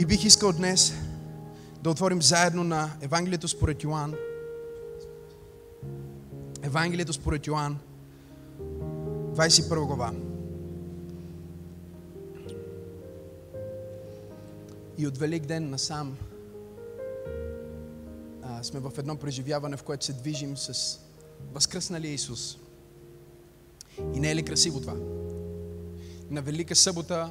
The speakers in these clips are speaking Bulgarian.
И бих искал днес да отворим заедно на Евангелието според Йоан. Евангелието според Йоан, 21 глава. И от Велик ден насам а, сме в едно преживяване, в което се движим с възкръсналия Исус. И не е ли красиво това? На Велика събота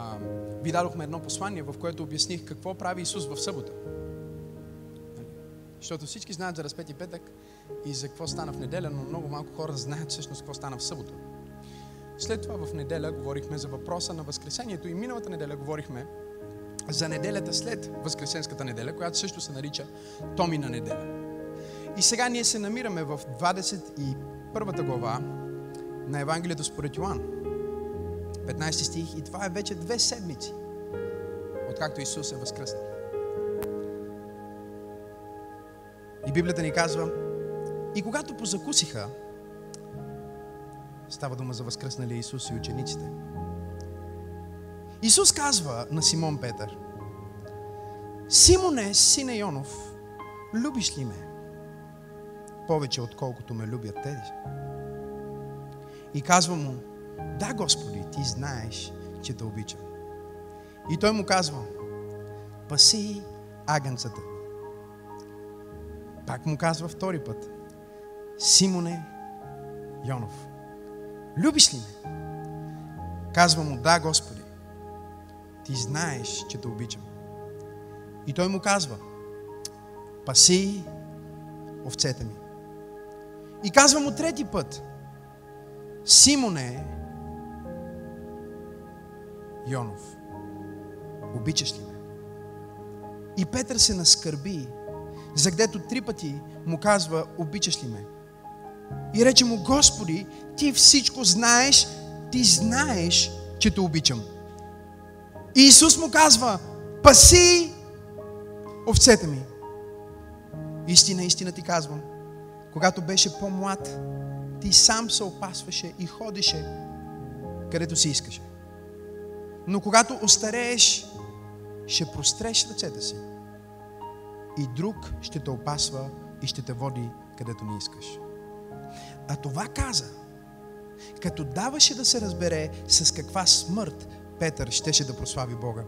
а, ви дадохме едно послание, в което обясних какво прави Исус в събота. Защото всички знаят за разпети петък и за какво стана в неделя, но много малко хора знаят всъщност какво стана в събота. След това в неделя говорихме за въпроса на Възкресението и миналата неделя говорихме за неделята след Възкресенската неделя, която също се нарича Томина неделя. И сега ние се намираме в 21 глава на Евангелието според Йоан. 15 стих и това е вече две седмици, откакто Исус е възкръснал. И Библията ни казва, и когато позакусиха, става дума за възкръснали Исус и учениците, Исус казва на Симон Петър, Симоне, сине Йонов, любиш ли ме? Повече отколкото ме любят тези. И казва му, да, Господи, ти знаеш, че те обичам. И той му казва, паси агънцата. Пак му казва втори път, Симоне Йонов, любиш ли ме? Казва му, да, Господи, ти знаеш, че те обичам. И той му казва, паси овцете ми. И казва му трети път, Симоне Йонов, обичаш ли ме? И Петър се наскърби, за гдето три пъти му казва, обичаш ли ме? И рече му, Господи, ти всичко знаеш, ти знаеш, че те обичам. И Исус му казва, паси овцете ми. Истина, истина ти казвам. Когато беше по-млад, ти сам се опасваше и ходеше където си искаше. Но когато остарееш, ще простреш ръцете си. И друг ще те опасва и ще те води където не искаш. А това каза, като даваше да се разбере с каква смърт Петър щеше да прослави Бога.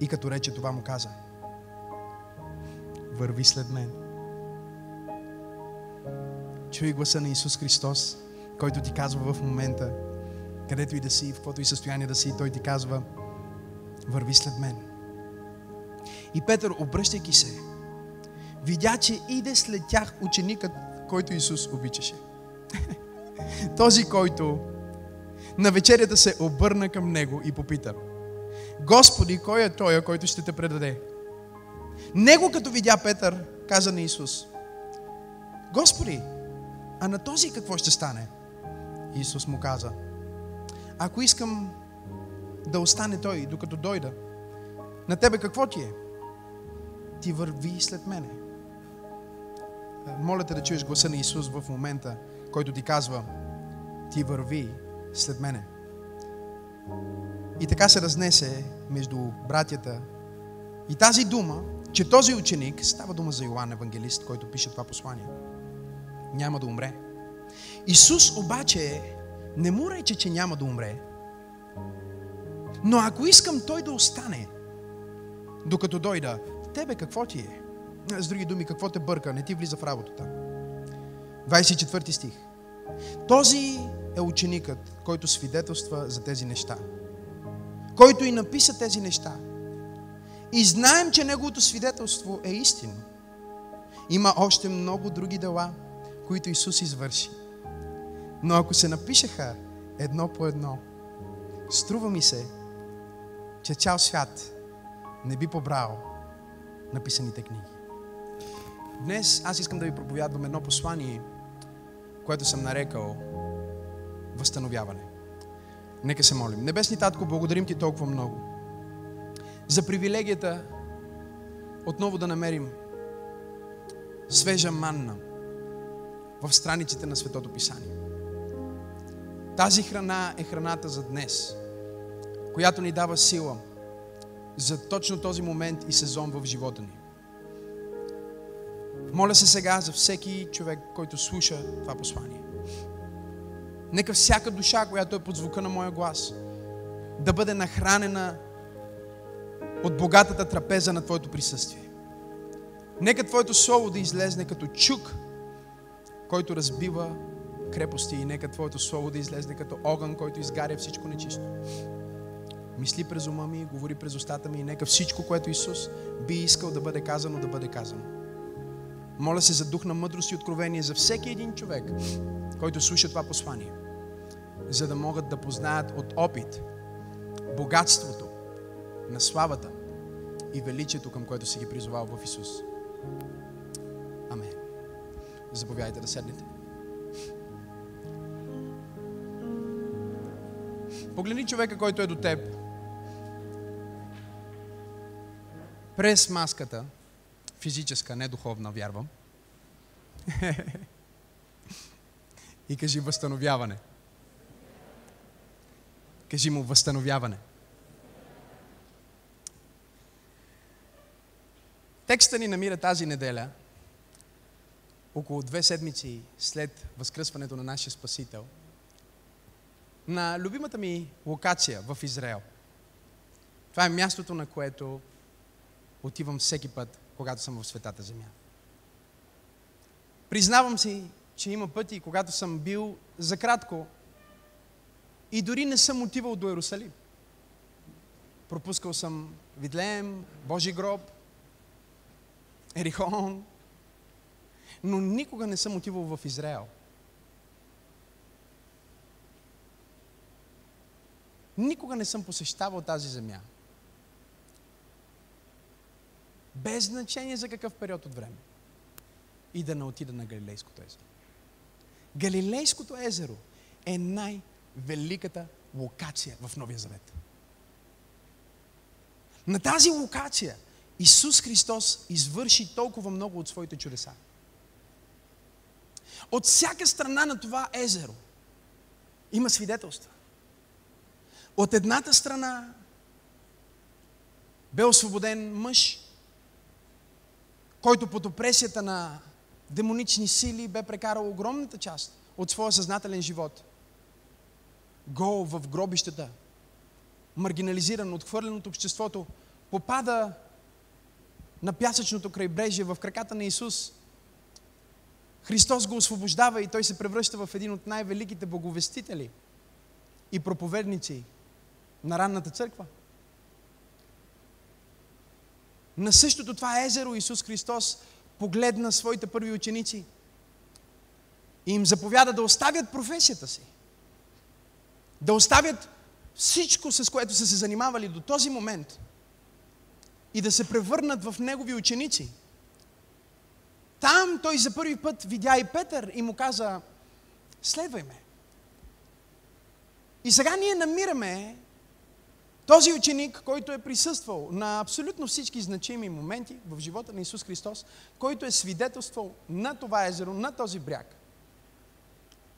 И като рече това му каза, върви след мен. Чуй гласа на Исус Христос, който ти казва в момента, където и да си, в каквото и състояние да си, Той ти казва, върви след мен. И Петър, обръщайки се, видя, че иде след тях ученикът, който Исус обичаше. Този, който на вечерята се обърна към него и попита, Господи, кой е той, който ще те предаде? Него като видя Петър, каза на Исус, Господи, а на този какво ще стане? Исус му каза, ако искам да остане той, докато дойда, на тебе какво ти е? Ти върви след мене. Моля те да чуеш гласа на Исус в момента, който ти казва, ти върви след мене. И така се разнесе между братята. И тази дума, че този ученик, става дума за Йоанн Евангелист, който пише това послание, няма да умре. Исус обаче не му рече, че няма да умре. Но ако искам той да остане, докато дойда, тебе какво ти е? С други думи, какво те бърка? Не ти влиза в работата. 24 стих. Този е ученикът, който свидетелства за тези неща. Който и написа тези неща. И знаем, че неговото свидетелство е истинно. Има още много други дела, които Исус извърши. Но ако се напишеха едно по едно, струва ми се, че цял свят не би побрал написаните книги. Днес аз искам да ви проповядвам едно послание, което съм нарекал възстановяване. Нека се молим. Небесни Татко, благодарим Ти толкова много за привилегията отново да намерим свежа манна в страниците на Светото Писание. Тази храна е храната за днес, която ни дава сила за точно този момент и сезон в живота ни. Моля се сега за всеки човек, който слуша това послание. Нека всяка душа, която е под звука на моя глас, да бъде нахранена от богатата трапеза на Твоето присъствие. Нека Твоето Слово да излезне като чук, който разбива крепости и нека Твоето Слово да излезне като огън, който изгаря всичко нечисто. Мисли през ума ми, говори през устата ми и нека всичко, което Исус би искал да бъде казано, да бъде казано. Моля се за дух на мъдрост и откровение за всеки един човек, който слуша това послание, за да могат да познаят от опит богатството на славата и величието, към което си ги призовал в Исус. Амен. Заповядайте да седнете. Погледни човека, който е до теб. През маската, физическа, не духовна, вярвам. И кажи възстановяване. Кажи му възстановяване. Текста ни намира тази неделя, около две седмици след възкръсването на нашия Спасител, на любимата ми локация в Израел. Това е мястото, на което отивам всеки път, когато съм в Светата Земя. Признавам си, че има пъти, когато съм бил за кратко и дори не съм отивал до Иерусалим. Пропускал съм Видлеем, Божи гроб, Ерихон, но никога не съм отивал в Израел. Никога не съм посещавал тази земя. Без значение за какъв период от време. И да не отида на Галилейското езеро. Галилейското езеро е най-великата локация в Новия Завет. На тази локация Исус Христос извърши толкова много от своите чудеса. От всяка страна на това езеро има свидетелства. От едната страна бе освободен мъж, който под опресията на демонични сили бе прекарал огромната част от своя съзнателен живот. Гол в гробищата, маргинализиран, отхвърлен от обществото, попада на пясъчното крайбрежие в краката на Исус. Христос го освобождава и той се превръща в един от най-великите боговестители и проповедници на ранната църква. На същото това езеро Исус Христос погледна своите първи ученици и им заповяда да оставят професията си. Да оставят всичко, с което са се занимавали до този момент и да се превърнат в Негови ученици. Там той за първи път видя и Петър и му каза, следвай ме. И сега ние намираме този ученик, който е присъствал на абсолютно всички значими моменти в живота на Исус Христос, който е свидетелствал на това езеро, на този бряг,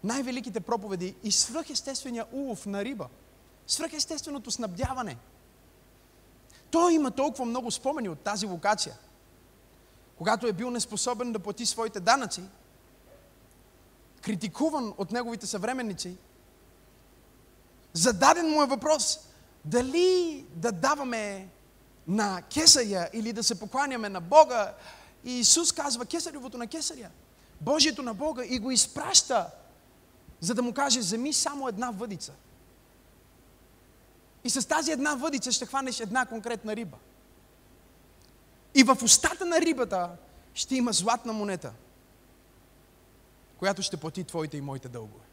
най-великите проповеди и свръхестествения улов на риба, свръхестественото снабдяване. Той има толкова много спомени от тази локация. Когато е бил неспособен да плати своите данъци, критикуван от неговите съвременници, зададен му е въпрос – дали да даваме на кесаря или да се покланяме на Бога. И Исус казва кесаревото на кесаря, Божието на Бога и го изпраща, за да му каже, вземи само една въдица. И с тази една въдица ще хванеш една конкретна риба. И в устата на рибата ще има златна монета, която ще плати твоите и моите дългове.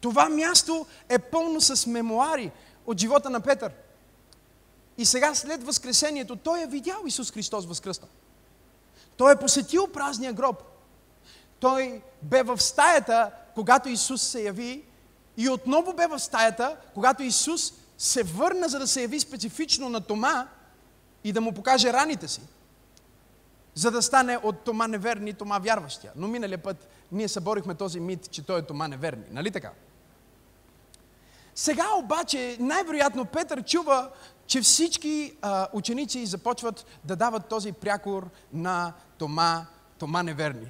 Това място е пълно с мемуари, от живота на Петър. И сега след възкресението той е видял Исус Христос възкръсна. Той е посетил празния гроб. Той бе в стаята, когато Исус се яви и отново бе в стаята, когато Исус се върна, за да се яви специфично на Тома и да му покаже раните си, за да стане от Тома неверни Тома вярващия. Но миналия път ние съборихме този мит, че той е Тома неверни. Нали така? Сега обаче, най-вероятно Петър чува, че всички а, ученици започват да дават този прякор на Тома, Тома неверни.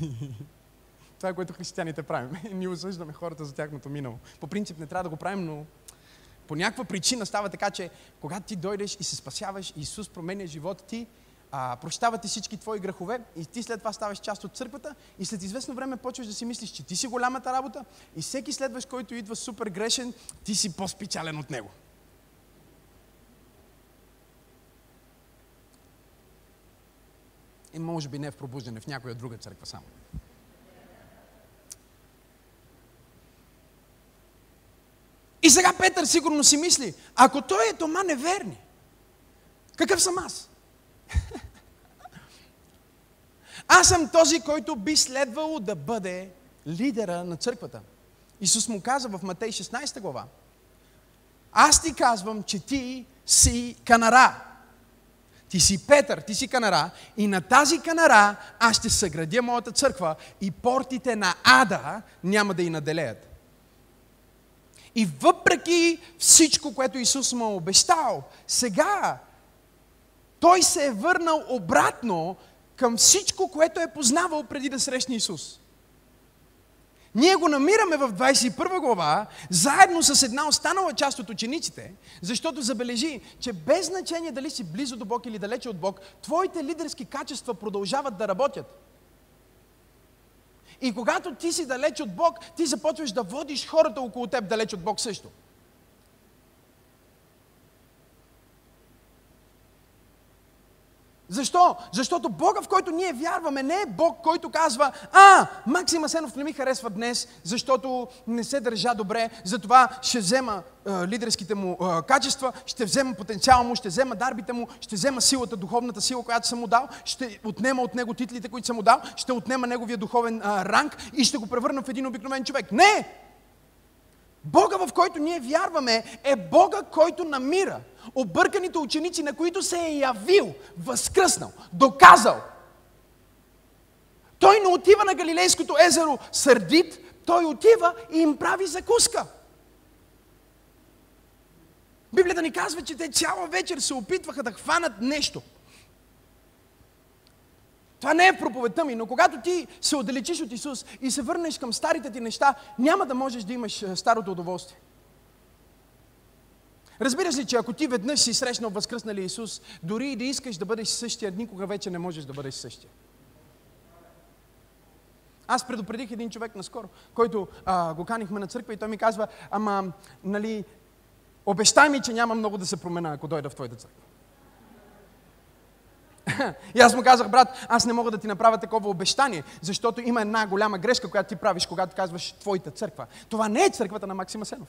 Това е което християните правим. Ние осъждаме хората за тяхното минало. По принцип не трябва да го правим, но по някаква причина става така, че когато ти дойдеш и се спасяваш, Исус променя живота ти, а, прощава ти всички твои грехове и ти след това ставаш част от църквата и след известно време почваш да си мислиш, че ти си голямата работа и всеки следващ, който идва супер грешен, ти си по-специален от него. И може би не в пробуждане, в някоя друга църква само. И сега Петър сигурно си мисли, ако той е Тома неверни, какъв съм аз? Аз съм този, който би следвало да бъде лидера на църквата. Исус му каза в Матей 16 глава. Аз ти казвам, че ти си канара. Ти си Петър, ти си канара и на тази канара аз ще съградя моята църква и портите на ада няма да и наделеят. И въпреки всичко, което Исус му е обещал, сега той се е върнал обратно към всичко, което е познавал преди да срещне Исус. Ние го намираме в 21 глава, заедно с една останала част от учениците, защото забележи, че без значение дали си близо до Бог или далече от Бог, твоите лидерски качества продължават да работят. И когато ти си далеч от Бог, ти започваш да водиш хората около теб далеч от Бог също. Защо? Защото Бога, в който ние вярваме, не е Бог, който казва, а, Максим Асенов не ми харесва днес, защото не се държа добре, затова ще взема а, лидерските му а, качества, ще взема потенциала му, ще взема дарбите му, ще взема силата, духовната сила, която съм му дал, ще отнема от него титлите, които съм му дал, ще отнема неговия духовен а, ранг и ще го превърна в един обикновен човек. Не! Бога, в който ние вярваме, е Бога, който намира обърканите ученици, на които се е явил, възкръснал, доказал. Той не отива на Галилейското езеро сърдит, той отива и им прави закуска. Библията ни казва, че те цяла вечер се опитваха да хванат нещо – това не е проповедта ми, но когато ти се отдалечиш от Исус и се върнеш към старите ти неща, няма да можеш да имаш е, старото удоволствие. Разбираш ли, че ако ти веднъж си срещнал възкръснали Исус, дори и да искаш да бъдеш същия, никога вече не можеш да бъдеш същия. Аз предупредих един човек наскоро, който а, го канихме на църква и той ми казва, ама, нали, обещай ми, че няма много да се промена, ако дойда в твоята църква. И аз му казах, брат, аз не мога да ти направя такова обещание, защото има една голяма грешка, която ти правиш, когато казваш твоята църква. Това не е църквата на Максим Асенов.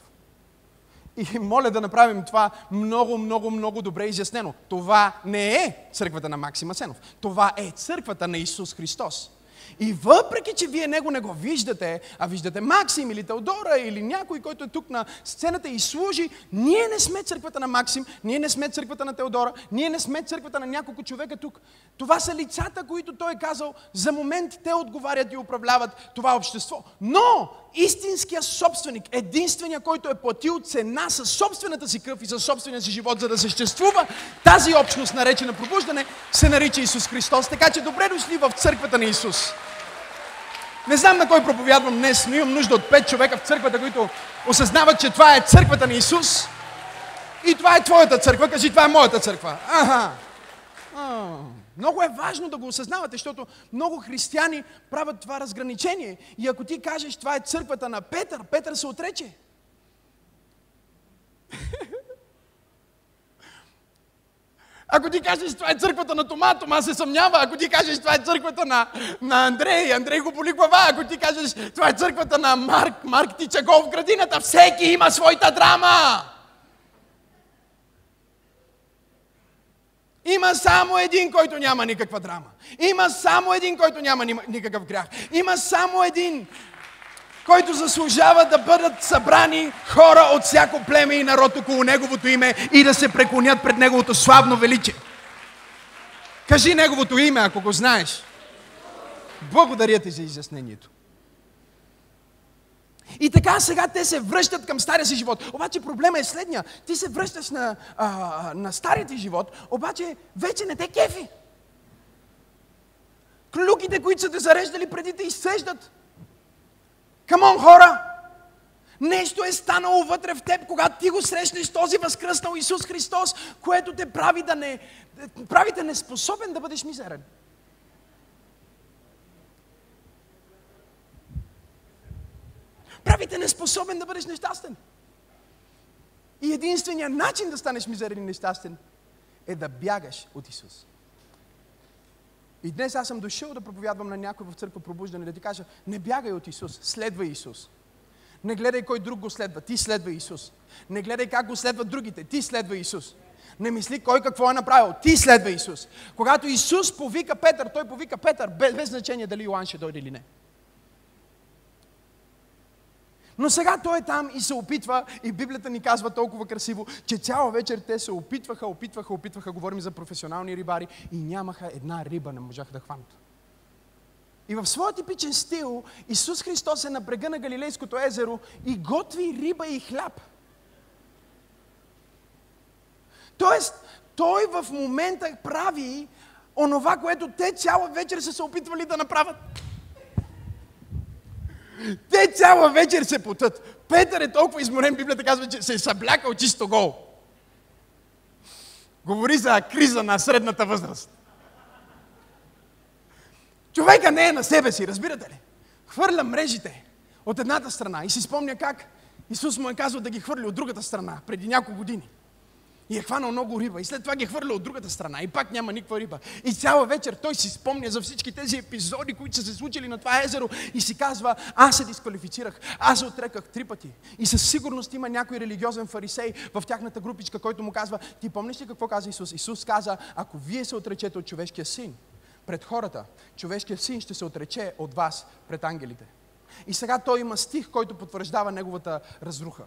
И моля да направим това много, много, много добре изяснено. Това не е църквата на Максим Асенов. Това е църквата на Исус Христос. И въпреки, че вие него не го виждате, а виждате Максим или Теодора или някой, който е тук на сцената и служи, ние не сме църквата на Максим, ние не сме църквата на Теодора, ние не сме църквата на няколко човека тук. Това са лицата, които той е казал, за момент те отговарят и управляват това общество. Но истинския собственик, единствения, който е платил цена със собствената си кръв и със собствения си живот, за да съществува тази общност, наречена пробуждане, се нарича Исус Христос. Така че добре дошли в църквата на Исус. Не знам на кой проповядвам днес, но имам нужда от пет човека в църквата, които осъзнават, че това е църквата на Исус. И това е твоята църква. Кажи, това е моята църква. Аха. Много е важно да го осъзнавате, защото много християни правят това разграничение. И ако ти кажеш, това е църквата на Петър, Петър се отрече. Ако ти кажеш, това е църквата на Тома, Тома се съмнява. Ако ти кажеш, това е църквата на, на Андрей, Андрей го боли глава. Ако ти кажеш, това е църквата на Марк, Марк тича гол в градината. Всеки има своята драма. Има само един, който няма никаква драма. Има само един, който няма никакъв грях. Има само един, който заслужава да бъдат събрани хора от всяко племе и народ около Неговото име и да се преклонят пред Неговото славно величие. Кажи Неговото име, ако го знаеш. Благодаря ти за изяснението. И така сега те се връщат към стария си живот. Обаче проблема е следния. Ти се връщаш на, а, на стария ти живот, обаче вече не те кефи. Клюките, които са те зареждали преди те изсеждат. Камон, хора! Нещо е станало вътре в теб, когато ти го срещнеш този възкръснал Исус Христос, което те прави да не, прави да неспособен да бъдеш мизерен. Прави те неспособен да бъдеш нещастен. И единственият начин да станеш мизерен и нещастен е да бягаш от Исус. И днес аз съм дошъл да проповядвам на някой в църква пробуждане, да ти кажа, не бягай от Исус, следвай Исус. Не гледай кой друг го следва, ти следва Исус. Не гледай как го следват другите, ти следва Исус. Не мисли кой какво е направил, ти следва Исус. Когато Исус повика Петър, той повика Петър, без, без значение дали Йоан ще дойде или не. Но сега той е там и се опитва, и Библията ни казва толкова красиво, че цяла вечер те се опитваха, опитваха, опитваха, говорим за професионални рибари, и нямаха една риба, не можаха да хванат. И в своя типичен стил Исус Христос е на брега на Галилейското езеро и готви риба и хляб. Тоест, той в момента прави онова, което те цяла вечер са се опитвали да направят. Те цяла вечер се потът. Петър е толкова изморен, Библията казва, че се е съблякал чисто гол. Говори за криза на средната възраст. Човека не е на себе си, разбирате ли? Хвърля мрежите от едната страна и си спомня как Исус му е казал да ги хвърли от другата страна преди няколко години. И е хванал много риба. И след това ги е хвърля от другата страна. И пак няма никаква риба. И цяла вечер той си спомня за всички тези епизоди, които са се случили на това езеро. И си казва, аз се дисквалифицирах. Аз се отреках три пъти. И със сигурност има някой религиозен фарисей в тяхната групичка, който му казва, ти помниш ли какво каза Исус? Исус каза, ако вие се отречете от човешкия син, пред хората, човешкият син ще се отрече от вас пред ангелите. И сега той има стих, който потвърждава неговата разруха.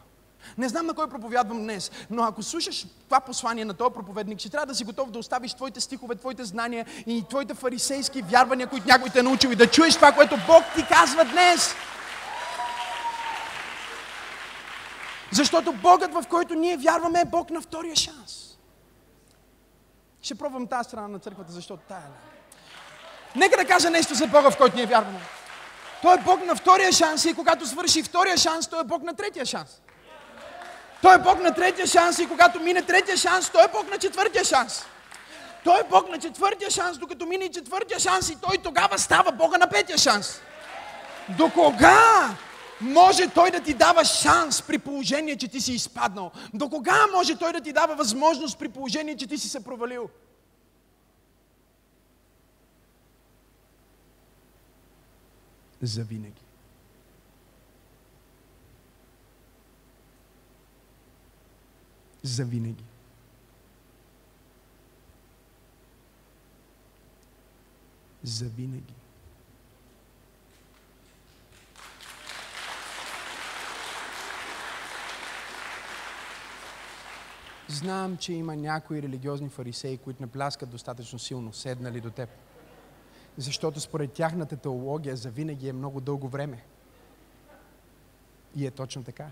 Не знам на кой проповядвам днес, но ако слушаш това послание на този проповедник, ще трябва да си готов да оставиш твоите стихове, твоите знания и твоите фарисейски вярвания, които някой те е научил и да чуеш това, което Бог ти казва днес. Защото Богът, в който ние вярваме, е Бог на втория шанс. Ще пробвам тази страна на църквата, защото тая е. Нека да кажа нещо за Бога, в който ние вярваме. Той е Бог на втория шанс и когато свърши втория шанс, Той е Бог на третия шанс. Той е Бог на третия шанс и когато мине третия шанс, Той е Бог на четвъртия шанс. Той е Бог на четвъртия шанс, докато мине и четвъртия шанс и Той тогава става Бога на петия шанс. До кога може Той да ти дава шанс при положение, че ти си изпаднал? До кога може Той да ти дава възможност при положение, че ти си се провалил? Завинаги. Завинаги. Завинаги. Знам, че има някои религиозни фарисеи, които не пляскат достатъчно силно, седнали до теб. Защото според тяхната теология за винаги е много дълго време. И е точно така.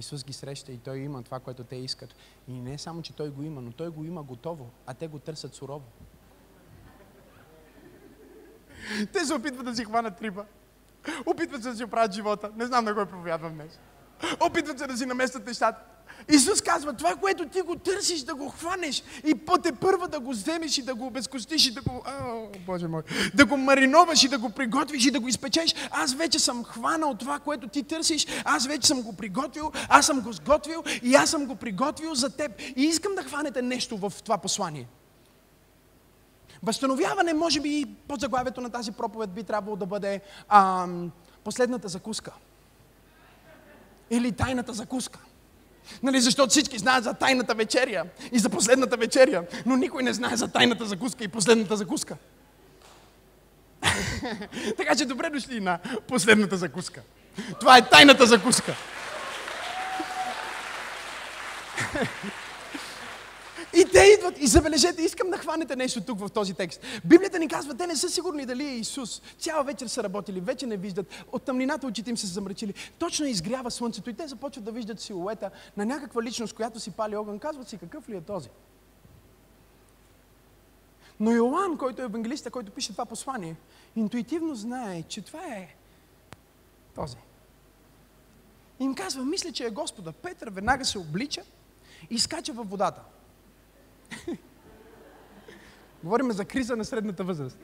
Исус ги среща и Той има това, което те искат. И не само, че Той го има, но Той го има готово, а те го търсят сурово. Те се опитват да си хванат риба. Опитват се да си оправят живота. Не знам на кой проповядвам днес. Опитват се да си наместят нещата. Исус казва, това, което ти го търсиш, да го хванеш и пъте първа да го вземеш и да го обезкостиш и да го, о, Боже мой, да го мариноваш и да го приготвиш и да го изпечеш. Аз вече съм хванал това, което ти търсиш, аз вече съм го приготвил, аз съм го сготвил и аз съм го приготвил за теб. И искам да хванете нещо в това послание. Възстановяване, може би, под заглавието на тази проповед би трябвало да бъде ам, последната закуска. Или тайната закуска. Нали, защото всички знаят за тайната вечеря и за последната вечеря, но никой не знае за тайната закуска и последната закуска. така че добре дошли на последната закуска. Това е тайната закуска. И те идват и забележете, искам да хванете нещо тук в този текст. Библията ни казва, те не са сигурни дали е Исус. Цяла вечер са работили, вече не виждат. От тъмнината очите им се замрачили. Точно изгрява слънцето и те започват да виждат силуета на някаква личност, която си пали огън. Казват си, какъв ли е този? Но Йоан, който е евангелиста, който пише това послание, интуитивно знае, че това е този. И им казва, мисля, че е Господа. Петър веднага се облича и скача във водата. Говорим за криза на средната възраст.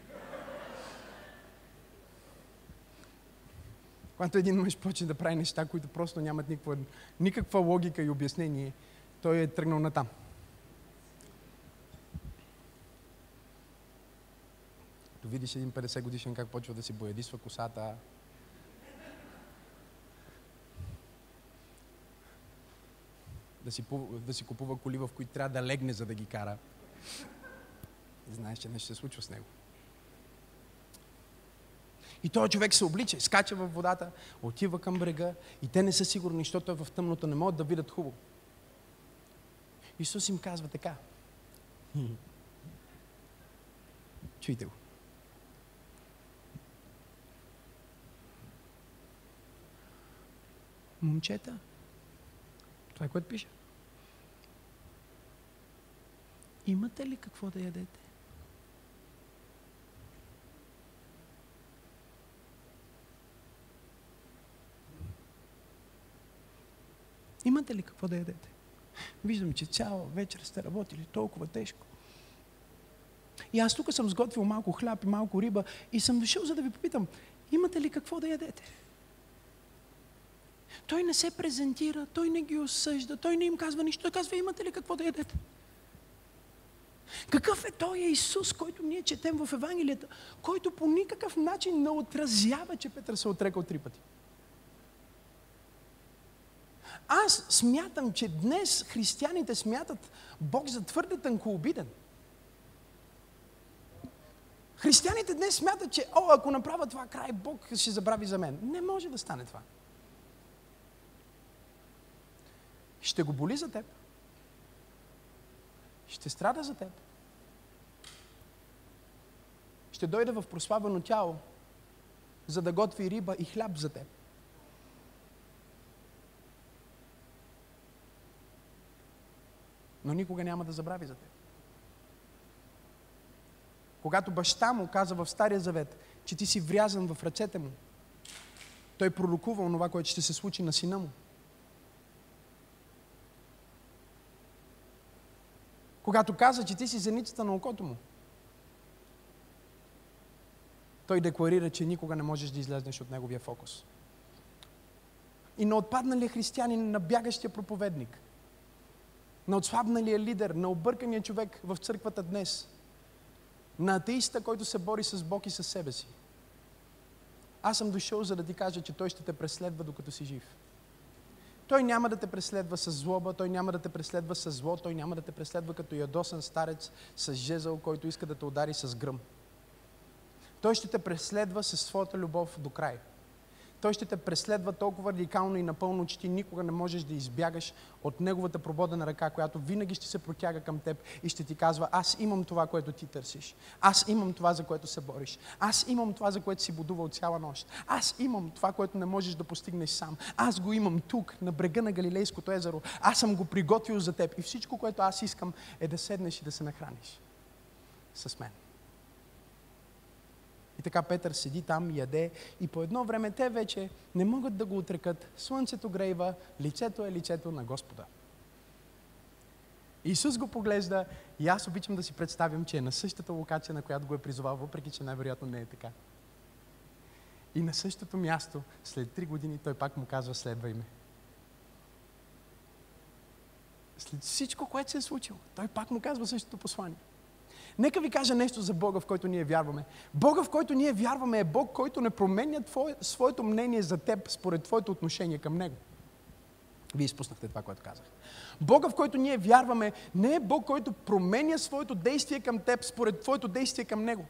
Когато един мъж почне да прави неща, които просто нямат никаква, никаква логика и обяснение, той е тръгнал натам. Като видиш един 50 годишен как почва да си боядисва косата, да си, да си купува коли, в които трябва да легне, за да ги кара. Знаеш, че нещо се случва с него. И този човек се облича, скача в водата, отива към брега и те не са сигурни, защото е в тъмното, не могат да видят хубаво. Исус им казва така. Чуйте го. Момчета, това е което пише. Имате ли какво да ядете? Имате ли какво да ядете? Виждам, че цяла вечер сте работили толкова тежко. И аз тук съм сготвил малко хляб и малко риба и съм дошъл, за да ви попитам, имате ли какво да ядете? Той не се презентира, той не ги осъжда, той не им казва нищо. Той казва, имате ли какво да ядете? Какъв е той Исус, който ние четем в Евангелията, който по никакъв начин не отразява, че Петър се е отрекал три пъти? Аз смятам, че днес християните смятат Бог за твърде тънкообиден. Християните днес смятат, че о, ако направя това край, Бог ще забрави за мен. Не може да стане това. Ще го боли за теб. Ще страда за теб. Ще дойде в прославено тяло, за да готви риба и хляб за теб. Но никога няма да забрави за теб. Когато баща му каза в Стария Завет, че ти си врязан в ръцете му, той пророкува онова, което ще се случи на сина му. Когато каза, че ти си зеницата на окото му, той декларира, че никога не можеш да излезнеш от неговия фокус. И на отпадналия християнин, на бягащия проповедник, на отслабналия лидер, на объркания човек в църквата днес, на атеиста, който се бори с Бог и с себе си. Аз съм дошъл, за да ти кажа, че Той ще те преследва, докато си жив. Той няма да те преследва с злоба, той няма да те преследва с зло, той няма да те преследва като ядосан старец с жезъл, който иска да те удари с гръм. Той ще те преследва със своята любов до край. Той ще те преследва толкова радикално и напълно, че ти никога не можеш да избягаш от неговата прободена ръка, която винаги ще се протяга към теб и ще ти казва, аз имам това, което ти търсиш. Аз имам това, за което се бориш. Аз имам това, за което си будувал цяла нощ. Аз имам това, което не можеш да постигнеш сам. Аз го имам тук, на брега на Галилейското езеро. Аз съм го приготвил за теб и всичко, което аз искам е да седнеш и да се нахраниш с мен. Така Петър седи там, яде и по едно време те вече не могат да го отрекат. Слънцето грейва, лицето е лицето на Господа. Исус го поглежда и аз обичам да си представям, че е на същата локация, на която го е призовал, въпреки че най-вероятно не е така. И на същото място, след три години, той пак му казва, следвай ме. След всичко, което се е случило, той пак му казва същото послание. Нека ви кажа нещо за Бога, в който ние вярваме. Бога, в който ние вярваме, е Бог, който не променя твое, своето мнение за теб според твоето отношение към Него. Вие изпуснахте това, което казах. Бога, в който ние вярваме, не е Бог, който променя своето действие към теб според твоето действие към Него.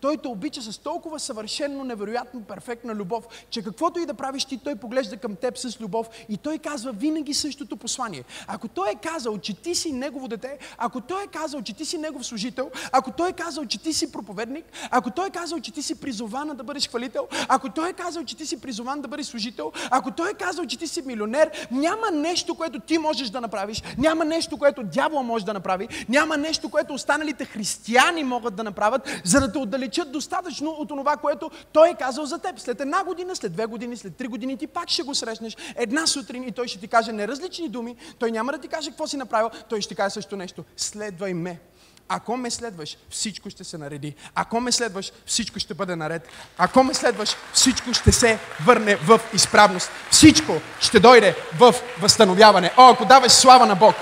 Той те обича с толкова съвършенно, невероятно, перфектна любов, че каквото и да правиш ти, той поглежда към теб с любов и той казва винаги същото послание. Ако той е казал, че ти си негово дете, ако той е казал, че ти си негов служител, ако той е казал, че ти си проповедник, ако той е казал, че ти си призована да бъдеш хвалител, ако той е казал, че ти си призован да бъдеш служител, ако той е казал, че ти си милионер, няма нещо, което ти можеш да направиш, няма нещо, което дявол може да направи, няма нещо, което останалите християни могат да направят, за да те отдалечат достатъчно от това, което той е казал за теб. След една година, след две години, след три години ти пак ще го срещнеш една сутрин и той ще ти каже неразлични думи, той няма да ти каже какво си направил, той ще ти каже също нещо. Следвай ме. Ако ме следваш, всичко ще се нареди. Ако ме следваш, всичко ще бъде наред. Ако ме следваш, всичко ще се върне в изправност. Всичко ще дойде в възстановяване. О, ако даваш слава на Бог,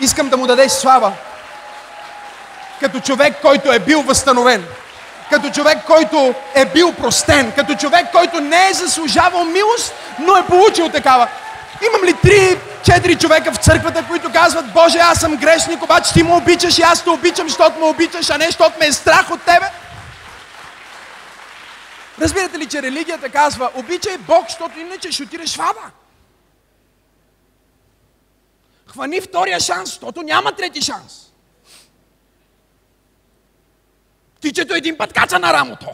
искам да му дадеш слава като човек, който е бил възстановен, като човек, който е бил простен, като човек, който не е заслужавал милост, но е получил такава. Имам ли три, четири човека в църквата, които казват, Боже, аз съм грешник, обаче ти ме обичаш и аз те обичам, защото ме обичаш, а не защото ме е страх от тебе? Разбирате ли, че религията казва, обичай Бог, защото иначе ще отидеш в ада. Хвани втория шанс, защото няма трети шанс. Птичето един път каца на рамото.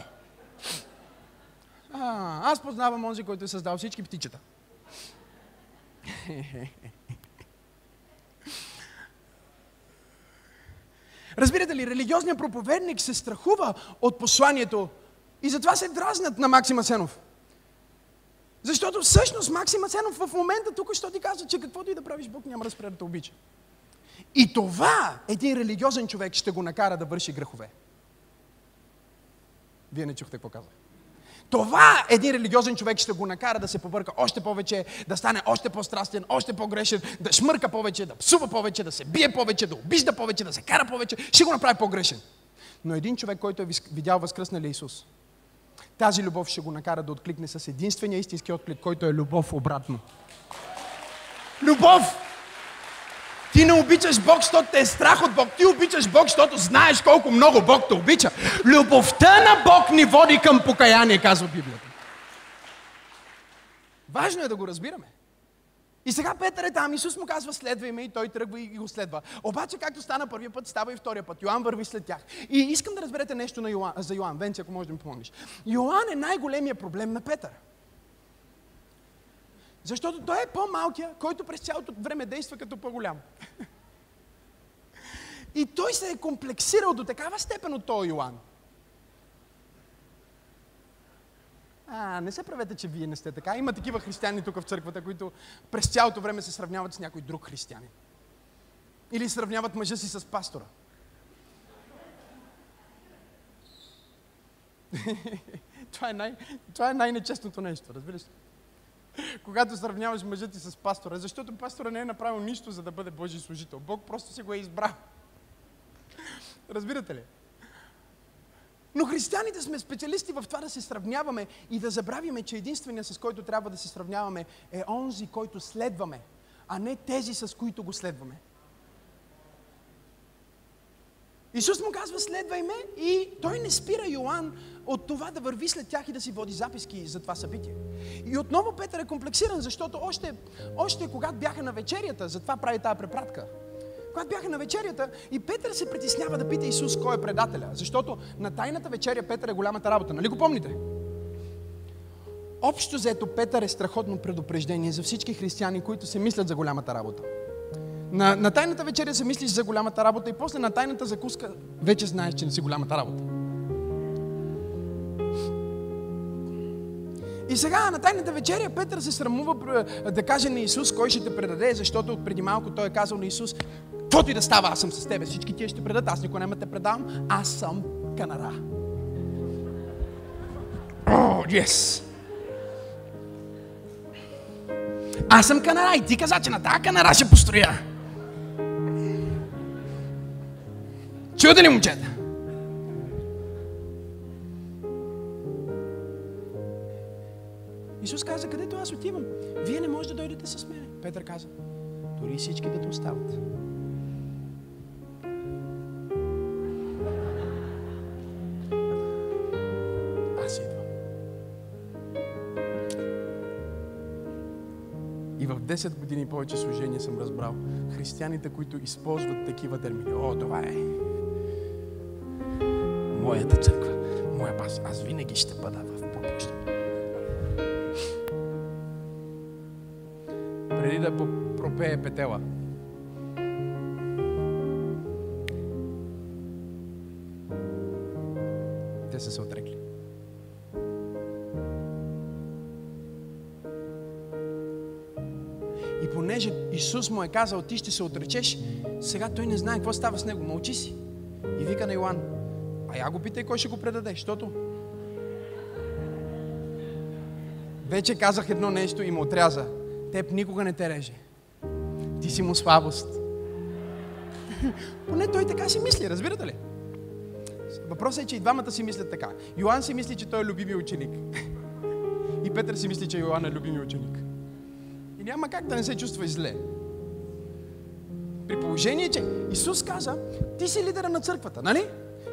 А, аз познавам онзи, който е създал всички птичета. Разбирате ли, религиозният проповедник се страхува от посланието и затова се дразнят на Максима Сенов. Защото всъщност Максима Сенов в момента тук що ти казва, че каквото и да правиш, Бог няма да спре да те обича. И това един религиозен човек ще го накара да върши грехове. Вие не чухте какво казах. Това един религиозен човек ще го накара да се побърка още повече, да стане още по-страстен, още по-грешен, да шмърка повече, да псува повече, да се бие повече, да обижда повече, да се кара повече, ще го направи по-грешен. Но един човек, който е видял възкръсналия Исус, тази любов ще го накара да откликне с единствения истински отклик, който е любов обратно. Любов! Ти не обичаш Бог, защото те е страх от Бог. Ти обичаш Бог, защото знаеш колко много Бог те обича. Любовта на Бог ни води към покаяние, казва Библията. Важно е да го разбираме. И сега Петър е там, Исус му казва, следвай ме и той тръгва и го следва. Обаче, както стана първия път, става и втория път. Йоан върви след тях. И искам да разберете нещо на Йоан, за Йоан. Венци, ако можеш да ми помогнеш. Йоан е най-големия проблем на Петър. Защото той е по-малкия, който през цялото време действа като по-голям. И той се е комплексирал до такава степен от този Йоан. А, не се правете, че вие не сте така. Има такива християни тук в църквата, които през цялото време се сравняват с някой друг християнин. Или сравняват мъжа си с пастора. това е, най- това е най-нечестното нещо, разбираш ли? Когато сравняваш мъжа ти с пастора, защото пастора не е направил нищо, за да бъде Божий служител. Бог просто си го е избрал. Разбирате ли? Но християните сме специалисти в това да се сравняваме и да забравиме, че единственият с който трябва да се сравняваме е онзи, който следваме, а не тези, с които го следваме. Исус му казва, следвай ме и той не спира Йоанн от това да върви след тях и да си води записки за това събитие. И отново Петър е комплексиран, защото още, още когато бяха на вечерята, затова прави тази препратка. Когато бяха на вечерята и Петър се притеснява да пита Исус кой е предателя, защото на тайната вечеря Петър е голямата работа. Нали го помните? Общо взето Петър е страхотно предупреждение за всички християни, които се мислят за голямата работа. На, на тайната вечеря се мислиш за голямата работа и после на тайната закуска вече знаеш, че не си голямата работа. И сега на тайната вечеря Петър се срамува да каже на Исус кой ще те предаде, защото преди малко той е казал на Исус, каквото и да става, аз съм с тебе, всички тия ще предадат, аз никой няма те предавам, аз съм канара. О, oh, yes! Аз съм канара и ти каза, че на тази канара ще построя. Чудо ли момчета! Исус каза, където аз отивам, вие не можете да дойдете с мене. Петър каза, дори всички да те остават. Аз идвам. И в 10 години повече служение съм разбрал християните, които използват такива термини. О, това е моята църква, моя пас. Аз винаги ще бъда в попущане. Преди да пропее петела, те са се отрекли. И понеже Исус му е казал, ти ще се отречеш, сега той не знае какво става с него. Мълчи си. И вика на Йоан, а я го питай кой ще го предаде, защото вече казах едно нещо и му отряза. Теб никога не те реже. Ти си му слабост. Поне той така си мисли, разбирате ли? Въпросът е, че и двамата си мислят така. Йоан си мисли, че той е любими ученик. И Петър си мисли, че Йоан е любими ученик. И няма как да не се чувства зле. При положение, че Исус каза, ти си лидера на църквата, нали?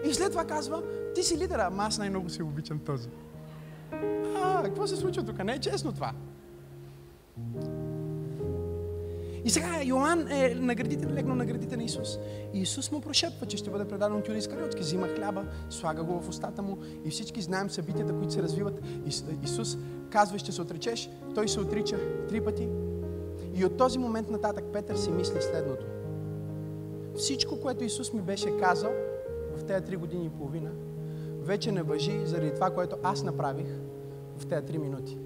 И след това казва, ти си лидера, ама аз най-много си обичам този. А, какво се случва тук? Не е честно това. И сега Йоан е наградител, легнал на градите на Исус. И Исус му прошепва, че ще бъде предаден от Юда Искариотски. Взима хляба, слага го в устата му и всички знаем събитията, които се развиват. Исус казва, ще се отречеш. Той се отрича три пъти. И от този момент нататък Петър си мисли следното. Всичко, което Исус ми беше казал тези три години и половина, вече не въжи заради това, което аз направих в тези три минути.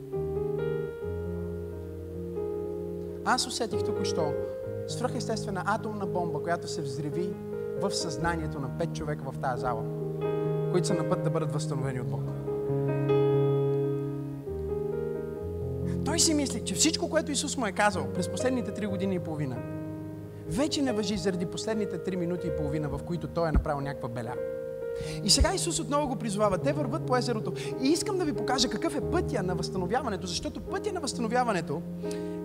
Аз усетих току-що свръхестествена атомна бомба, която се взриви в съзнанието на пет човека в тази зала, които са на път да бъдат възстановени от Бог. Той си мисли, че всичко, което Исус му е казал през последните три години и половина, вече не въжи заради последните три минути и половина, в които той е направил някаква беля. И сега Исус отново го призовава. Те върват по езерото. И искам да ви покажа какъв е пътя на възстановяването, защото пътя на възстановяването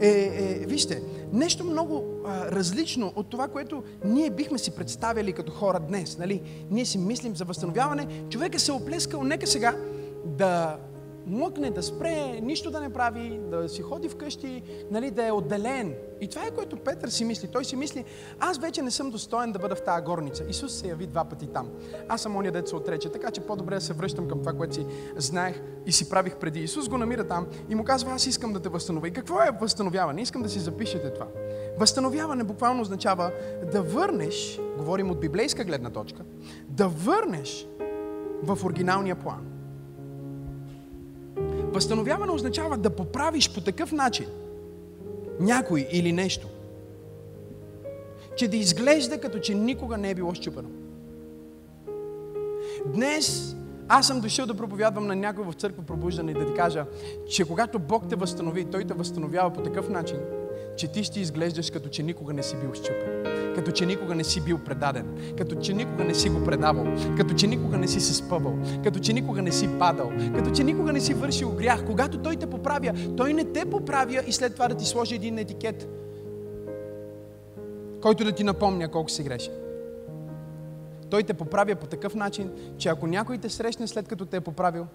е, е вижте, нещо много а, различно от това, което ние бихме си представили като хора днес. Нали? Ние си мислим за възстановяване. Човек е се оплескал, нека сега да млъкне, да спре, нищо да не прави, да си ходи вкъщи, нали, да е отделен. И това е което Петър си мисли. Той си мисли, аз вече не съм достоен да бъда в тази горница. Исус се яви два пъти там. Аз съм оня дет се отрече, така че по-добре да се връщам към това, което си знаех и си правих преди. Исус го намира там и му казва, аз искам да те възстановя. И какво е възстановяване? Искам да си запишете това. Възстановяване буквално означава да върнеш, говорим от библейска гледна точка, да върнеш в оригиналния план Възстановяване означава да поправиш по такъв начин някой или нещо, че да изглежда като че никога не е било щупено. Днес аз съм дошъл да проповядвам на някой в църква пробуждане и да ти кажа, че когато Бог те възстанови, Той те възстановява по такъв начин, че ти ще изглеждаш като че никога не си бил щупен, като че никога не си бил предаден, като че никога не си го предавал, като че никога не си се спъвал, като че никога не си падал, като че никога не си вършил грях. Когато Той те поправя, Той не те поправя и след това да ти сложи един етикет, който да ти напомня колко си греши. Той те поправя по такъв начин, че ако някой те срещне след като те е поправил,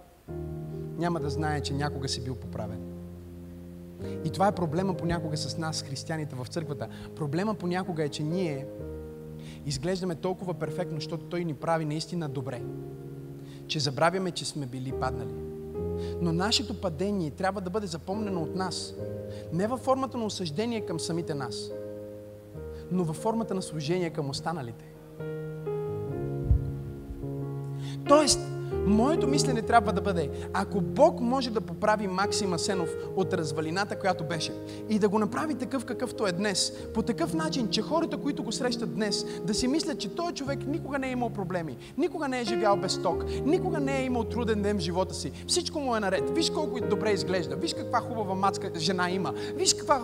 няма да знае, че някога си бил поправен. И това е проблема понякога с нас, християните в църквата. Проблема понякога е, че ние изглеждаме толкова перфектно, защото Той ни прави наистина добре, че забравяме, че сме били паднали. Но нашето падение трябва да бъде запомнено от нас. Не във формата на осъждение към самите нас, но във формата на служение към останалите. Тоест, Моето мислене трябва да бъде, ако Бог може да поправи Максима Сенов от развалината, която беше, и да го направи такъв какъвто е днес, по такъв начин, че хората, които го срещат днес, да си мислят, че този човек никога не е имал проблеми, никога не е живял без ток, никога не е имал труден ден в живота си, всичко му е наред, виж колко добре изглежда, виж каква хубава мацка жена има, виж каква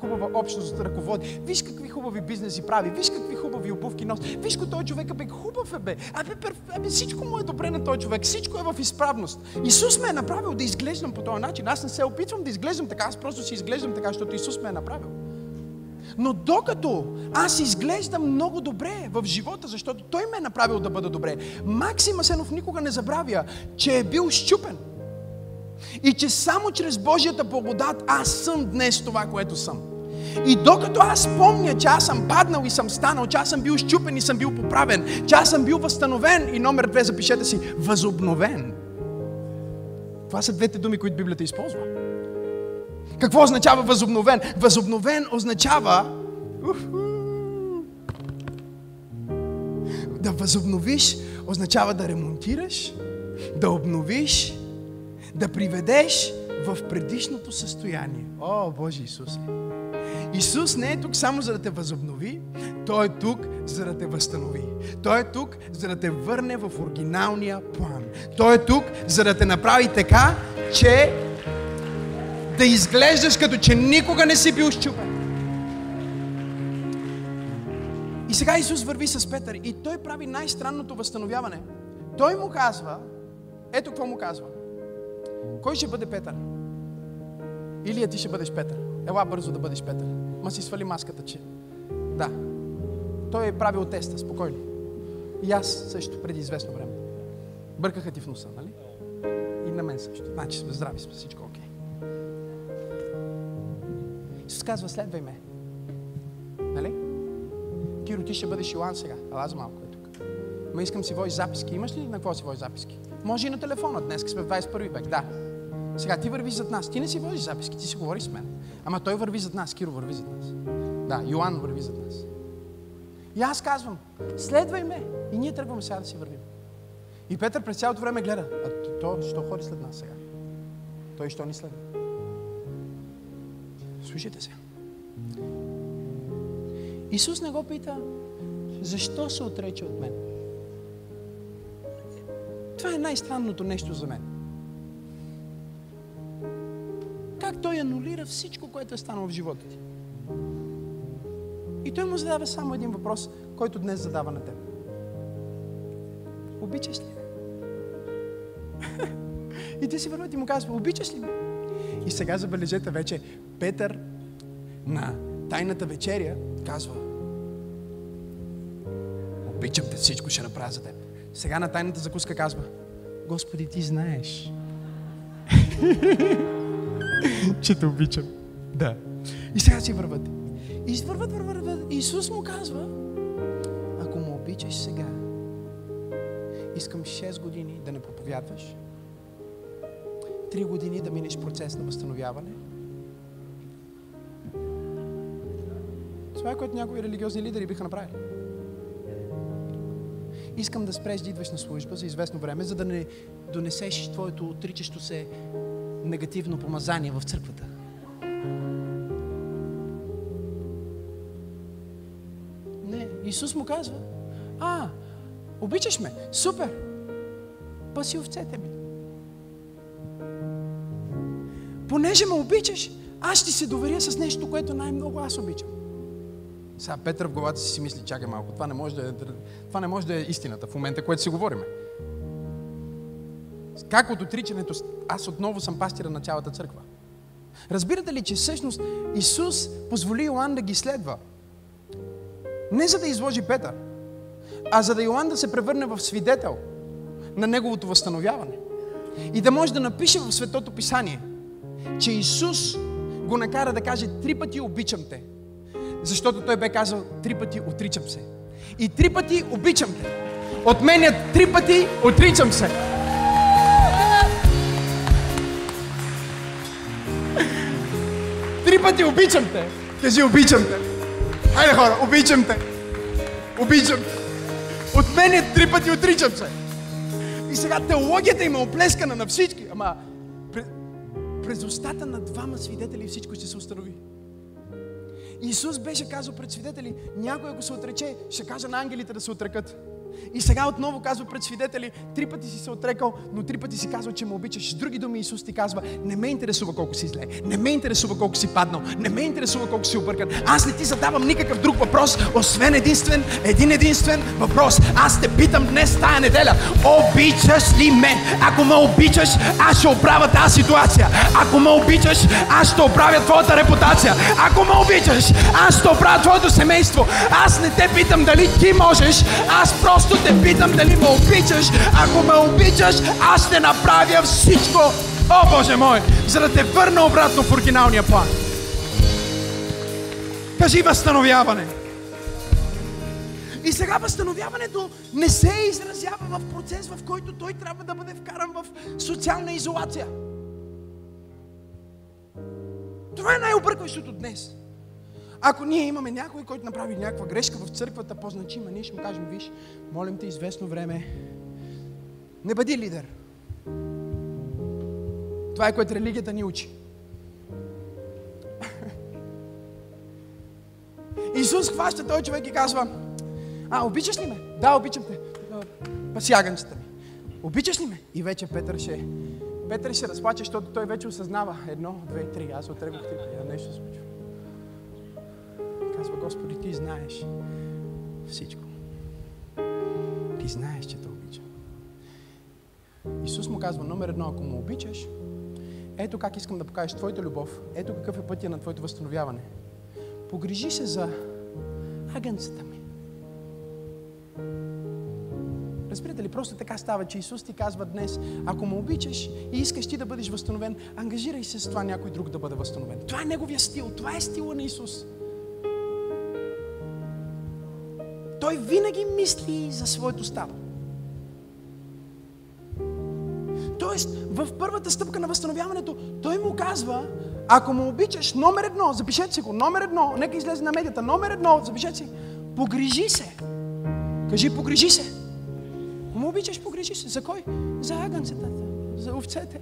хубава общност ръководи, виж какви хубави бизнеси прави, виж какви хубави обувки носи, виж той човек, бе, хубав е бе, абе, абе, всичко му е добре на този човек човек. Всичко е в изправност. Исус ме е направил да изглеждам по този начин. Аз не се опитвам да изглеждам така, аз просто си изглеждам така, защото Исус ме е направил. Но докато аз изглеждам много добре в живота, защото Той ме е направил да бъда добре, Максим Асенов никога не забравя, че е бил щупен. И че само чрез Божията благодат аз съм днес това, което съм. И докато аз помня, че аз съм паднал и съм станал, че аз съм бил щупен и съм бил поправен, че аз съм бил възстановен и номер две запишете си, възобновен. Това са двете думи, които Библията използва. Какво означава възобновен? Възобновен означава да възобновиш означава да ремонтираш, да обновиш, да приведеш в предишното състояние. О, Боже Исусе! Исус не е тук само за да те възобнови, Той е тук за да те възстанови. Той е тук за да те върне в оригиналния план. Той е тук за да те направи така, че да изглеждаш като че никога не си бил щупен. И сега Исус върви с Петър и той прави най-странното възстановяване. Той му казва, ето какво му казва. Кой ще бъде Петър? Или ти ще бъдеш Петър. Ела бързо да бъдеш Петър. Ма си свали маската, че... Да. Той е правил теста, спокойно. И аз също, преди известно време. Бъркаха ти в носа, нали? И на мен също. Значи сме здрави, сме всичко окей. Исус казва, следвай ме. Нали? Киро, ти ще бъдеш Йоан сега. Ала за малко е тук. Ма искам си водиш записки. Имаш ли на какво си водиш записки? Може и на телефона. Днес сме в 21 век. Да. Сега ти върви зад нас. Ти не си водиш записки, ти си говориш с мен. Ама той върви зад нас. Киро върви зад нас. Да, Йоан върви зад нас. И аз казвам, следвай ме. И ние тръгваме сега да си вървим. И Петър през цялото време гледа. А то, що ходи след нас сега? Той що ни следва? Слушайте се. Исус не го пита, защо се отрече от мен? Това е най-странното нещо за мен. Анулира всичко, което е станало в живота ти? И той му задава само един въпрос, който днес задава на теб. Обичаш ли и ти си върват и му казва, обичаш ли? И сега забележете вече, Петър на тайната вечеря казва, обичам те, всичко ще направя за теб. Сега на тайната закуска казва, Господи, ти знаеш, че те обичам. Да. И сега си върват. И върват, върват, върват. Исус му казва, ако му обичаш сега, искам 6 години да не проповядваш, 3 години да минеш процес на възстановяване. Това е което някои религиозни лидери биха направили. Искам да спреш да идваш на служба за известно време, за да не донесеш твоето отричащо се негативно помазание в църквата. Не, Исус му казва, а, обичаш ме, супер, паси овцете ми. Понеже ме обичаш, аз ще се доверя с нещо, което най-много аз обичам. Сега Петър в главата си си мисли, чакай малко, това не може да е, това не може да е истината в момента, което си говориме. Как от отричането аз отново съм пастира на цялата църква? Разбирате ли, че всъщност Исус позволи Йоанн да ги следва? Не за да изложи Петър, а за да Йоанн да се превърне в свидетел на неговото възстановяване. И да може да напише в Светото Писание, че Исус го накара да каже три пъти обичам те. Защото той бе казал три пъти отричам се. И три пъти обичам те. Отменят три пъти отричам се. Пъти обичам те. Кажи обичам те. Хайде хора, обичам те. Обичам те. Отменят три пъти отричам се. И сега теологията има оплескана на всички. Ама през устата на двама свидетели всичко ще се установи. Исус беше казал пред свидетели, някой ако се отрече, ще каже на ангелите да се отрекат. И сега отново казва пред свидетели, три пъти си се отрекал, но три пъти си казал, че ме обичаш. С други думи Исус ти казва, не ме интересува колко си зле, не ме интересува колко си паднал, не ме интересува колко си объркан. Аз не ти задавам никакъв друг въпрос, освен единствен, един единствен въпрос. Аз те питам днес тая неделя, обичаш ли ме? Ако ме обичаш, аз ще оправя тази ситуация. Ако ме обичаш, аз ще оправя твоята репутация. Ако ме обичаш, аз ще оправя твоето семейство. Аз не те питам дали ти можеш, аз просто Просто те питам дали ме обичаш. Ако ме обичаш, аз ще направя всичко О, Боже мой! За да те върна обратно в оригиналния план. Кажи възстановяване. И сега възстановяването не се изразява в процес, в който той трябва да бъде вкаран в социална изолация. Това е най-объркващото днес. Ако ние имаме някой, който направи някаква грешка в църквата, по-значима, ние ще му кажем, виж, молим те известно време, не бъди лидер. Това е което религията ни учи. Исус хваща този човек и казва, а, обичаш ли ме? Да, обичам те. Пасяганцата ми. Обичаш ли ме? И вече Петър ще... Петър ще разплаче, защото той вече осъзнава. Едно, две, три. Аз отрегох три. Нещо се случва. Казва, Господи, ти знаеш всичко. Ти знаеш, че те обичам. Исус му казва, номер едно, ако му обичаш, ето как искам да покажеш твоята любов. Ето какъв е пътя на твоето възстановяване. Погрижи се за агънцата ми. Разбирате ли, просто така става, че Исус ти казва днес, ако му обичаш и искаш ти да бъдеш възстановен, ангажирай се с това някой друг да бъде възстановен. Това е неговия стил, това е стила на Исус. Той винаги мисли за своето стадо. Тоест, в първата стъпка на възстановяването, той му казва, ако му обичаш, номер едно, запишете си го, номер едно, нека излезе на медията, номер едно, запишете си, погрижи се. Кажи, погрижи се. Ако му обичаш, погрижи се. За кой? За агънцата, за овцете.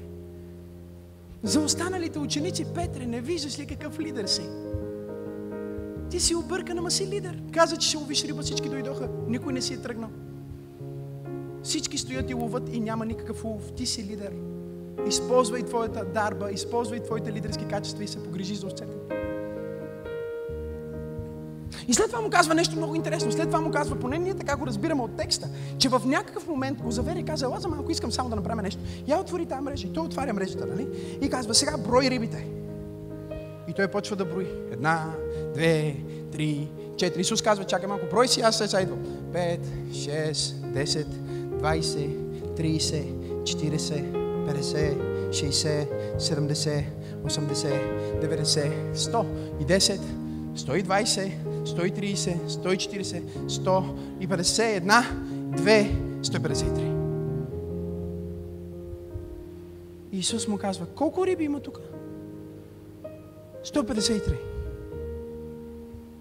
За останалите ученици, Петре, не виждаш ли какъв лидер си? Ти си объркан, ама си лидер. Каза, че ще ловиш риба, всички дойдоха. Никой не си е тръгнал. Всички стоят и ловат и няма никакъв улов. Ти си лидер. Използвай твоята дарба, използвай твоите лидерски качества и се погрижи за овцете. И след това му казва нещо много интересно. След това му казва, поне ние така го разбираме от текста, че в някакъв момент го завери и каза, ела за малко искам само да направим нещо. Я отвори тази мрежа. И той отваря мрежата, нали? И казва, сега брой рибите. И той почва да брои. Една, две, три, четири. Исус казва, чакай малко, брой си, аз сега идвам. Пет, шест, десет, 20, 30, 40, 50, 60, 70, 80, 90, 100 и 10, 120, 130, 140, 151, 2, 153. Исус му казва, колко риби има тук? 153.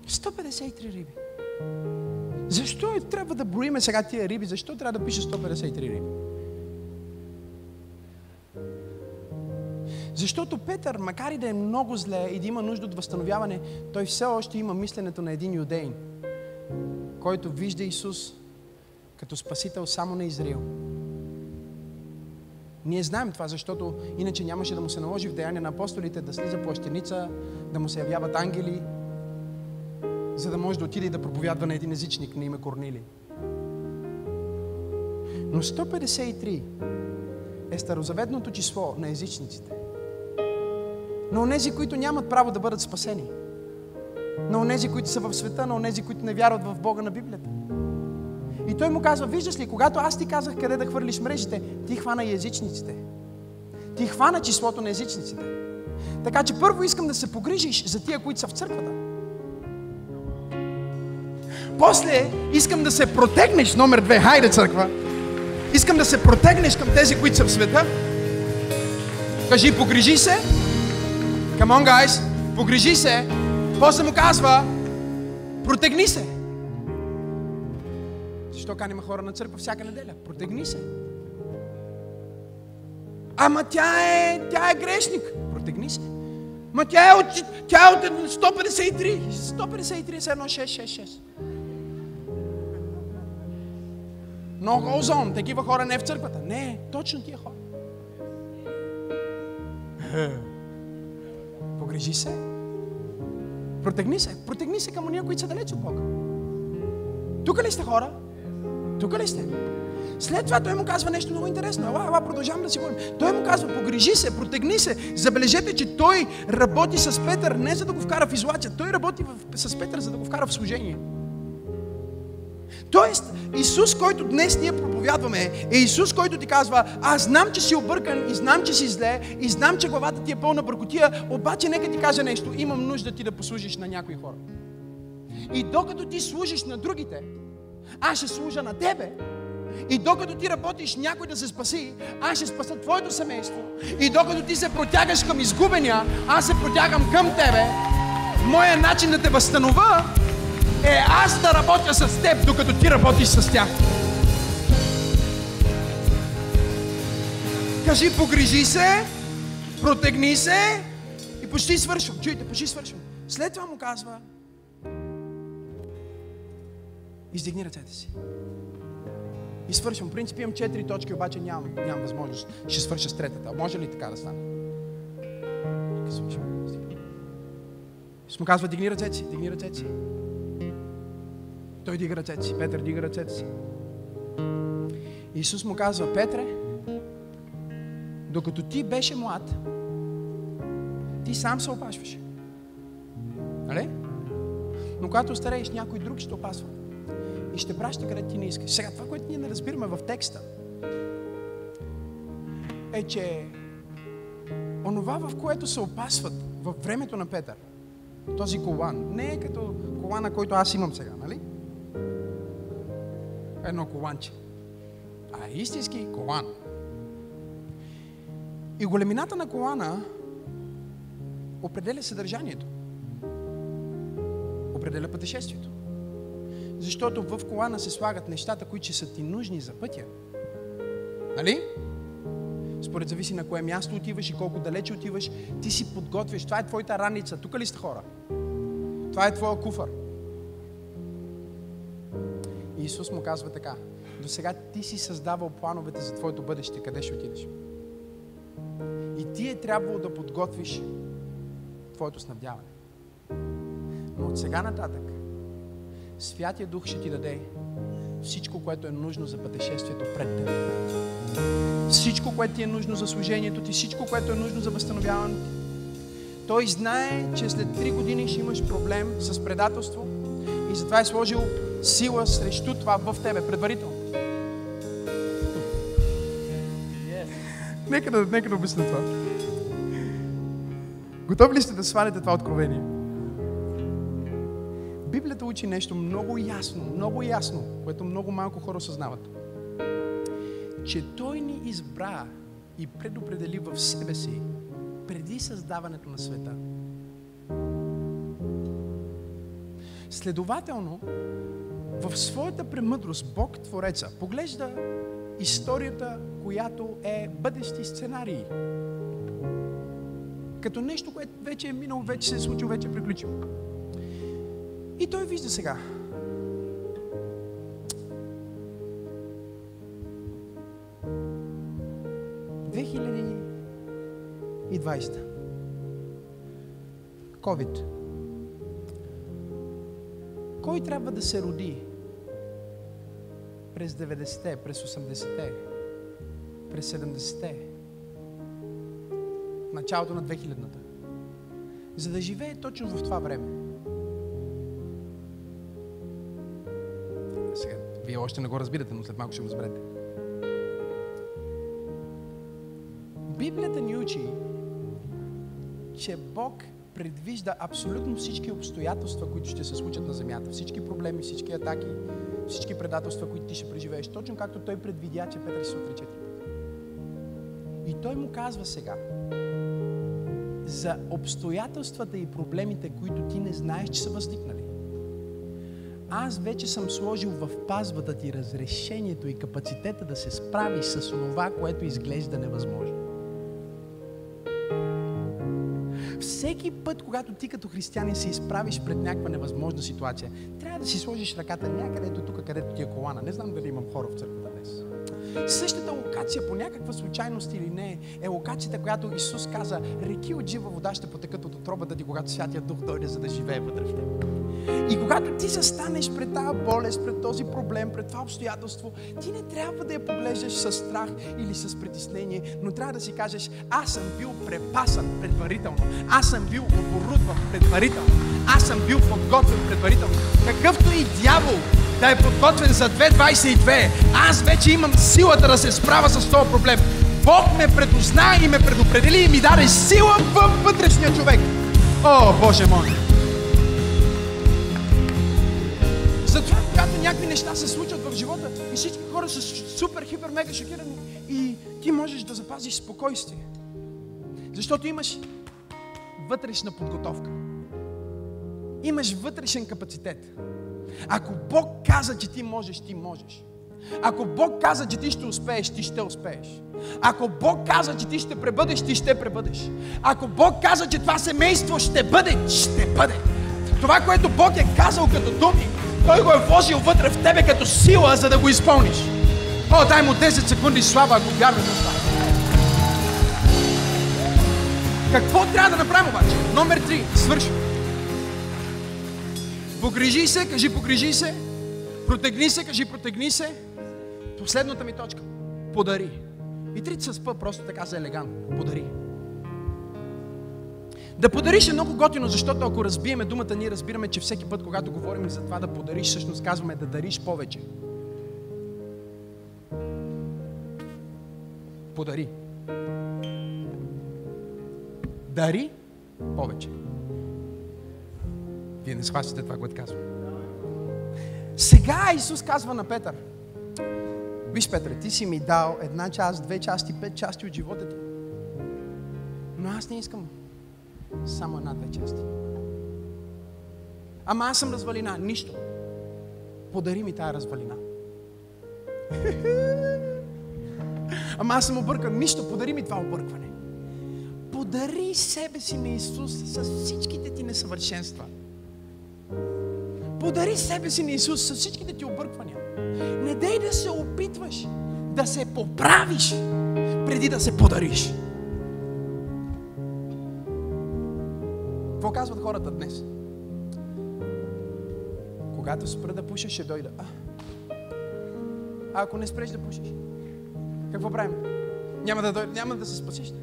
153 риби. Защо е, трябва да броиме сега тия риби? Защо трябва да пише 153 риби? Защото Петър, макар и да е много зле и да има нужда от възстановяване, той все още има мисленето на един юдейн, който вижда Исус като спасител само на Израил. Ние знаем това, защото иначе нямаше да му се наложи в деяния на апостолите да слиза плащеница, да му се явяват ангели, за да може да отиде и да проповядва на един езичник на име Корнили. Но 153 е старозаветното число на езичниците. На онези, които нямат право да бъдат спасени. На онези, които са в света, на онези, които не вярват в Бога на Библията. И той му казва, виждаш ли, когато аз ти казах къде да хвърлиш мрежите, ти хвана и езичниците. Ти хвана числото на езичниците. Така че първо искам да се погрижиш за тия, които са в църквата. После искам да се протегнеш, номер две, хайде църква. Искам да се протегнеш към тези, които са в света. Кажи, погрижи се. Come on, guys. Погрижи се. После му казва, протегни се. Защо каним хора на църква всяка неделя? Протегни се. Ама тя е, тя е грешник. Протегни се. Ма тя е от, тя е от 153. 153 е 1666. Много озон. Такива хора не е в църквата. Не, точно тия хора. Погрежи се. Протегни се. Протегни се към уния, които са далеч от Бога. Тук ли сте хора? Тук ли сте? След това той му казва нещо много интересно. Ела, ела, продължавам да си говорим. Той му казва, погрижи се, протегни се. Забележете, че той работи с Петър не за да го вкара в изолация. Той работи в, с Петър, за да го вкара в служение. Тоест, Исус, който днес ние проповядваме, е Исус, който ти казва, аз знам, че си объркан и знам, че си зле и знам, че главата ти е пълна бъркотия, обаче нека ти кажа нещо, имам нужда ти да послужиш на някои хора. И докато ти служиш на другите, аз ще служа на тебе. И докато ти работиш някой да се спаси, аз ще спаса твоето семейство. И докато ти се протягаш към изгубения, аз се протягам към тебе. Моя начин да те възстановя е аз да работя с теб, докато ти работиш с тях. Кажи, погрижи се, протегни се и почти свършвам. Чуйте, почти свършвам. След това му казва, издигни ръцете си. И свършвам. В принцип имам четири точки, обаче нямам, нямам възможност. Ще свърша с третата. Може ли така да стане? Свършвам. Му казва, дигни ръцете си, дигни ръцете си. Той дига ръцете си. Петър дига ръцете си. Исус му казва, Петре, докато ти беше млад, ти сам се опашваше. Нали? Но когато старееш, някой друг ще опасва. И ще праща където ти не искаш. Сега, това, което ние не разбираме в текста, е, че онова, в което се опасват във времето на Петър, този колан, не е като колана, който аз имам сега, нали? Едно коланче. А е истински колан. И големината на колана определя съдържанието. Определя пътешествието. Защото в колана се слагат нещата, които са ти нужни за пътя. Нали? Според зависи на кое място отиваш и колко далече отиваш, ти си подготвяш. Това е твоята раница. Тук ли сте хора? Това е твоя куфър. И Исус му казва така. До сега ти си създавал плановете за твоето бъдеще, къде ще отидеш. И ти е трябвало да подготвиш твоето снабдяване. Но от сега нататък Святия Дух ще ти даде всичко, което е нужно за пътешествието пред теб. Всичко, което ти е нужно за служението ти, всичко, което е нужно за възстановяването ти. Той знае, че след три години ще имаш проблем с предателство и затова е сложил сила срещу това в тебе предварително. Yes. Нека да, нека да обясня това. Готови ли сте да свалите това откровение? Библията учи нещо много ясно, много ясно, което много малко хора осъзнават. Че Той ни избра и предопредели в себе си преди създаването на света. Следователно, в своята премъдрост Бог Твореца поглежда историята, която е бъдещи сценарии. Като нещо, което вече е минало, вече се е случило, вече е приключило. И той вижда сега. и 20. COVID. Кой трябва да се роди през 90-те, през 80-те, през 70-те, началото на 2000-та, за да живее точно в това време? Вие още не го разбирате, но след малко ще го разберете. Библията ни учи, че Бог предвижда абсолютно всички обстоятелства, които ще се случат на земята. Всички проблеми, всички атаки, всички предателства, които ти ще преживееш. Точно както той предвидя, че Петър се отрече И той му казва сега, за обстоятелствата и проблемите, които ти не знаеш, че са възникнали. Аз вече съм сложил в пазвата ти разрешението и капацитета да се справиш с това, което изглежда невъзможно. всеки път, когато ти като християнин се изправиш пред някаква невъзможна ситуация, трябва да си сложиш ръката някъде до тук, където ти е колана. Не знам дали имам хора в църквата днес. Същата локация, по някаква случайност или не, е локацията, която Исус каза, реки от жива вода ще потекат от отробата ти, когато Святия Дух дойде, за да живее вътре в теб. И когато ти застанеш пред тази болест, пред този проблем, пред това обстоятелство, ти не трябва да я поглеждаш с страх или с притеснение, но трябва да си кажеш, аз съм бил препасан предварително, аз съм бил оборудван предварително, аз съм бил подготвен предварително. Какъвто и дявол да е подготвен за 2022. Аз вече имам силата да се справя с този проблем. Бог ме предозна и ме предопредели и ми даде сила във вътрешния човек. О, Боже мой! Неща се случат в живота и всички хора са супер, хипер, мега шокирани и ти можеш да запазиш спокойствие. Защото имаш вътрешна подготовка. Имаш вътрешен капацитет. Ако Бог каза, че ти можеш, ти можеш. Ако Бог каза, че ти ще успееш, ти ще успееш. Ако Бог каза, че ти ще пребъдеш, ти ще пребъдеш. Ако Бог каза, че това семейство ще бъде, ще бъде. Това, което Бог е казал като думи, Той го е вложил вътре в тебе като сила, за да го изпълниш. О, дай му 10 секунди слава, ако вярваш в това. Какво трябва да направим обаче? Номер 3. Свършвам. Погрижи се, кажи погрижи се. Протегни се, кажи протегни се. Последната ми точка. Подари. И трите с П, просто така за елегантно. Подари. Да подариш е много готино, защото ако разбиеме думата, ние разбираме, че всеки път, когато говорим за това да подариш, всъщност казваме да дариш повече. Подари. Дари повече. Вие не схващате това, което казвам. Сега Исус казва на Петър, Виж, Петър, ти си ми дал една част, две части, пет части от живота ти. Но аз не искам само една-две части. Ама аз съм развалина. Нищо. Подари ми тая развалина. Ама аз съм объркан. Нищо. Подари ми това объркване. Подари себе си на Исус с всичките ти несъвършенства. Подари себе си на Исус с всичките ти обърквания. Не дей да се опитваш да се поправиш преди да се подариш. Какво казват хората днес? Когато спра да пушиш, ще дойда. А, а ако не спреш да пушиш, какво правим? Няма да, дойда, няма да се спасиш.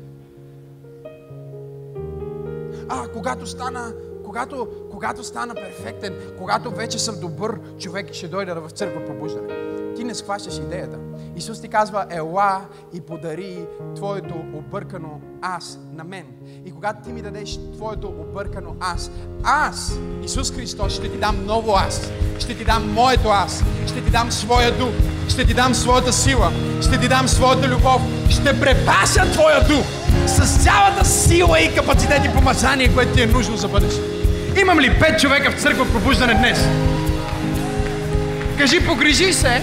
А, когато стана когато, когато стана перфектен, когато вече съм добър човек, ще дойда в църква пробуждане. Ти не схващаш идеята. Исус ти казва, ела и подари твоето объркано аз на мен. И когато ти ми дадеш твоето объркано аз, аз, Исус Христос, ще ти дам ново аз. Ще ти дам моето аз. Ще ти дам своя дух. Ще ти дам своята сила. Ще ти дам своята любов. Ще препася твоя дух с цялата сила и капацитет и помазание, което ти е нужно за бъдеще. Имам ли пет човека в църква пробуждане днес? Кажи, погрижи се,